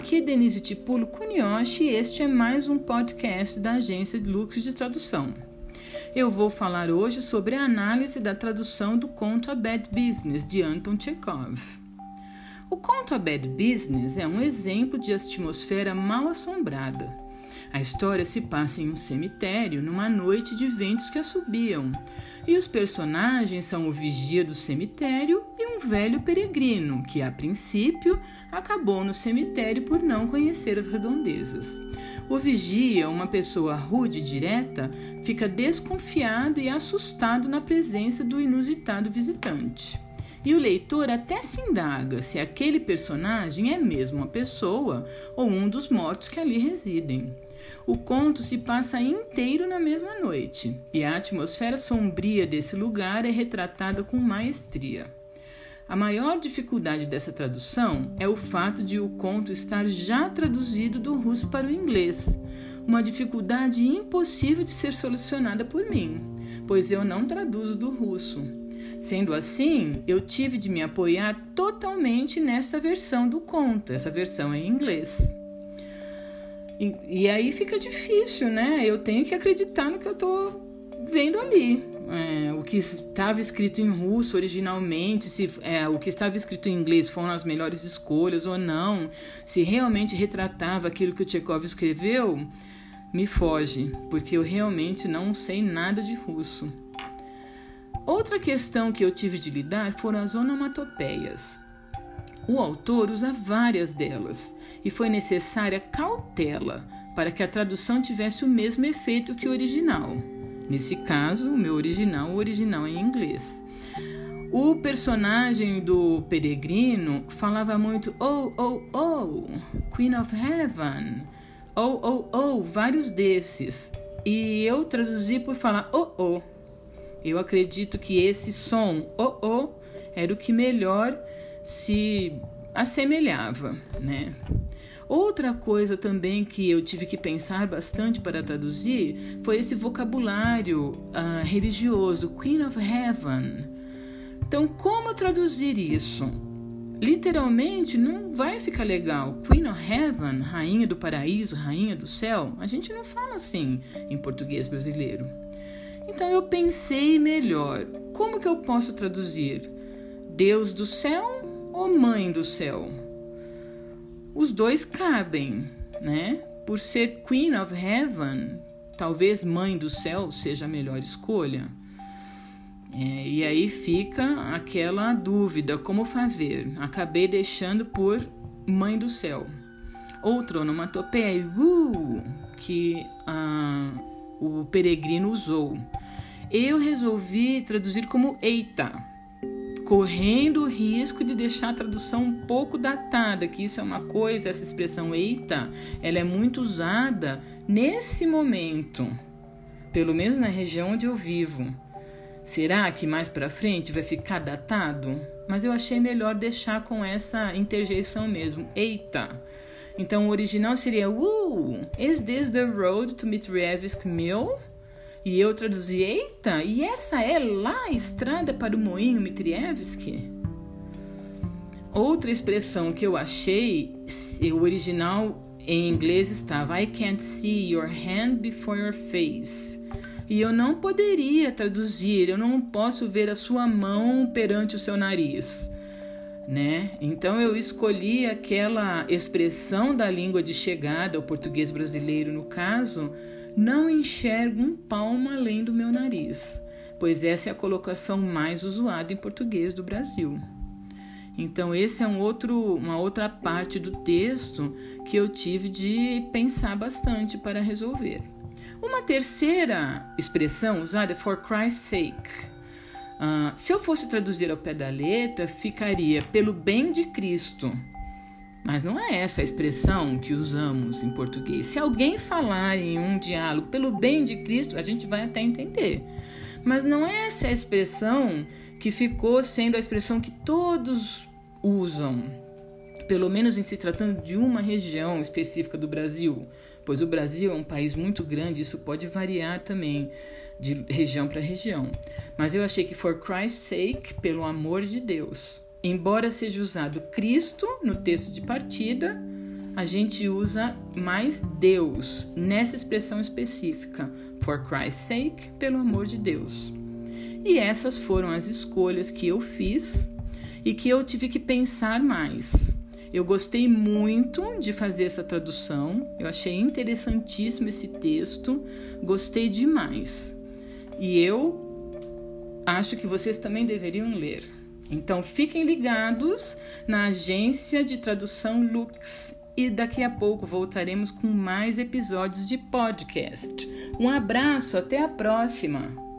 aqui é Denise Tipulo Kunioshi e este é mais um podcast da Agência de Lucros de Tradução. Eu vou falar hoje sobre a análise da tradução do conto A Bad Business, de Anton Chekhov. O conto A Bad Business é um exemplo de atmosfera mal assombrada. A história se passa em um cemitério numa noite de ventos que assobiam, e os personagens são o vigia do cemitério e um velho peregrino que, a princípio, acabou no cemitério por não conhecer as redondezas. O vigia, uma pessoa rude e direta, fica desconfiado e assustado na presença do inusitado visitante. E o leitor até se indaga se aquele personagem é mesmo uma pessoa ou um dos mortos que ali residem. O conto se passa inteiro na mesma noite e a atmosfera sombria desse lugar é retratada com maestria. A maior dificuldade dessa tradução é o fato de o conto estar já traduzido do russo para o inglês, uma dificuldade impossível de ser solucionada por mim, pois eu não traduzo do russo. Sendo assim, eu tive de me apoiar totalmente nessa versão do conto, essa versão em inglês. E, e aí fica difícil, né? Eu tenho que acreditar no que eu estou vendo ali. É, o que estava escrito em russo originalmente, se é, o que estava escrito em inglês foram as melhores escolhas ou não, se realmente retratava aquilo que o Chekhov escreveu, me foge, porque eu realmente não sei nada de russo. Outra questão que eu tive de lidar foram as onomatopeias. O autor usa várias delas e foi necessária cautela para que a tradução tivesse o mesmo efeito que o original. Nesse caso, o meu original, o original em inglês. O personagem do peregrino falava muito oh, oh, oh, Queen of Heaven, oh, oh, oh, vários desses. E eu traduzi por falar oh, oh. Eu acredito que esse som oh, oh era o que melhor se assemelhava, né? Outra coisa também que eu tive que pensar bastante para traduzir foi esse vocabulário uh, religioso, Queen of Heaven. Então, como traduzir isso? Literalmente não vai ficar legal. Queen of Heaven, rainha do paraíso, rainha do céu. A gente não fala assim em português brasileiro. Então eu pensei melhor. Como que eu posso traduzir? Deus do céu ou mãe do céu? Os dois cabem, né? Por ser Queen of Heaven, talvez Mãe do Céu seja a melhor escolha. É, e aí fica aquela dúvida: como fazer? Acabei deixando por Mãe do Céu. Outra onomatopeia, uh, que ah, o peregrino usou. Eu resolvi traduzir como eita correndo o risco de deixar a tradução um pouco datada, que isso é uma coisa, essa expressão eita, ela é muito usada nesse momento, pelo menos na região onde eu vivo. Será que mais para frente vai ficar datado? Mas eu achei melhor deixar com essa interjeição mesmo, eita. Então o original seria is this the road to Mitrievsk Mill? E eu traduzi: Eita, e essa é lá a estrada para o moinho Mitrievski? Outra expressão que eu achei, o original em inglês estava I can't see your hand before your face. E eu não poderia traduzir, eu não posso ver a sua mão perante o seu nariz. Né? Então eu escolhi aquela expressão da língua de chegada, o português brasileiro no caso, não enxergo um palmo além do meu nariz, pois essa é a colocação mais usada em português do Brasil. Então, esse é um outro, uma outra parte do texto que eu tive de pensar bastante para resolver. Uma terceira expressão usada é for Christ's sake. Uh, se eu fosse traduzir ao pé da letra, ficaria pelo bem de Cristo. Mas não é essa a expressão que usamos em português. Se alguém falar em um diálogo pelo bem de Cristo, a gente vai até entender. Mas não é essa a expressão que ficou sendo a expressão que todos usam, pelo menos em se tratando de uma região específica do Brasil, pois o Brasil é um país muito grande, isso pode variar também de região para região. Mas eu achei que for Christ's sake, pelo amor de Deus, Embora seja usado Cristo no texto de partida, a gente usa mais Deus nessa expressão específica, for Christ's sake, pelo amor de Deus. E essas foram as escolhas que eu fiz e que eu tive que pensar mais. Eu gostei muito de fazer essa tradução, eu achei interessantíssimo esse texto, gostei demais. E eu acho que vocês também deveriam ler. Então fiquem ligados na agência de tradução Lux e daqui a pouco voltaremos com mais episódios de podcast. Um abraço, até a próxima!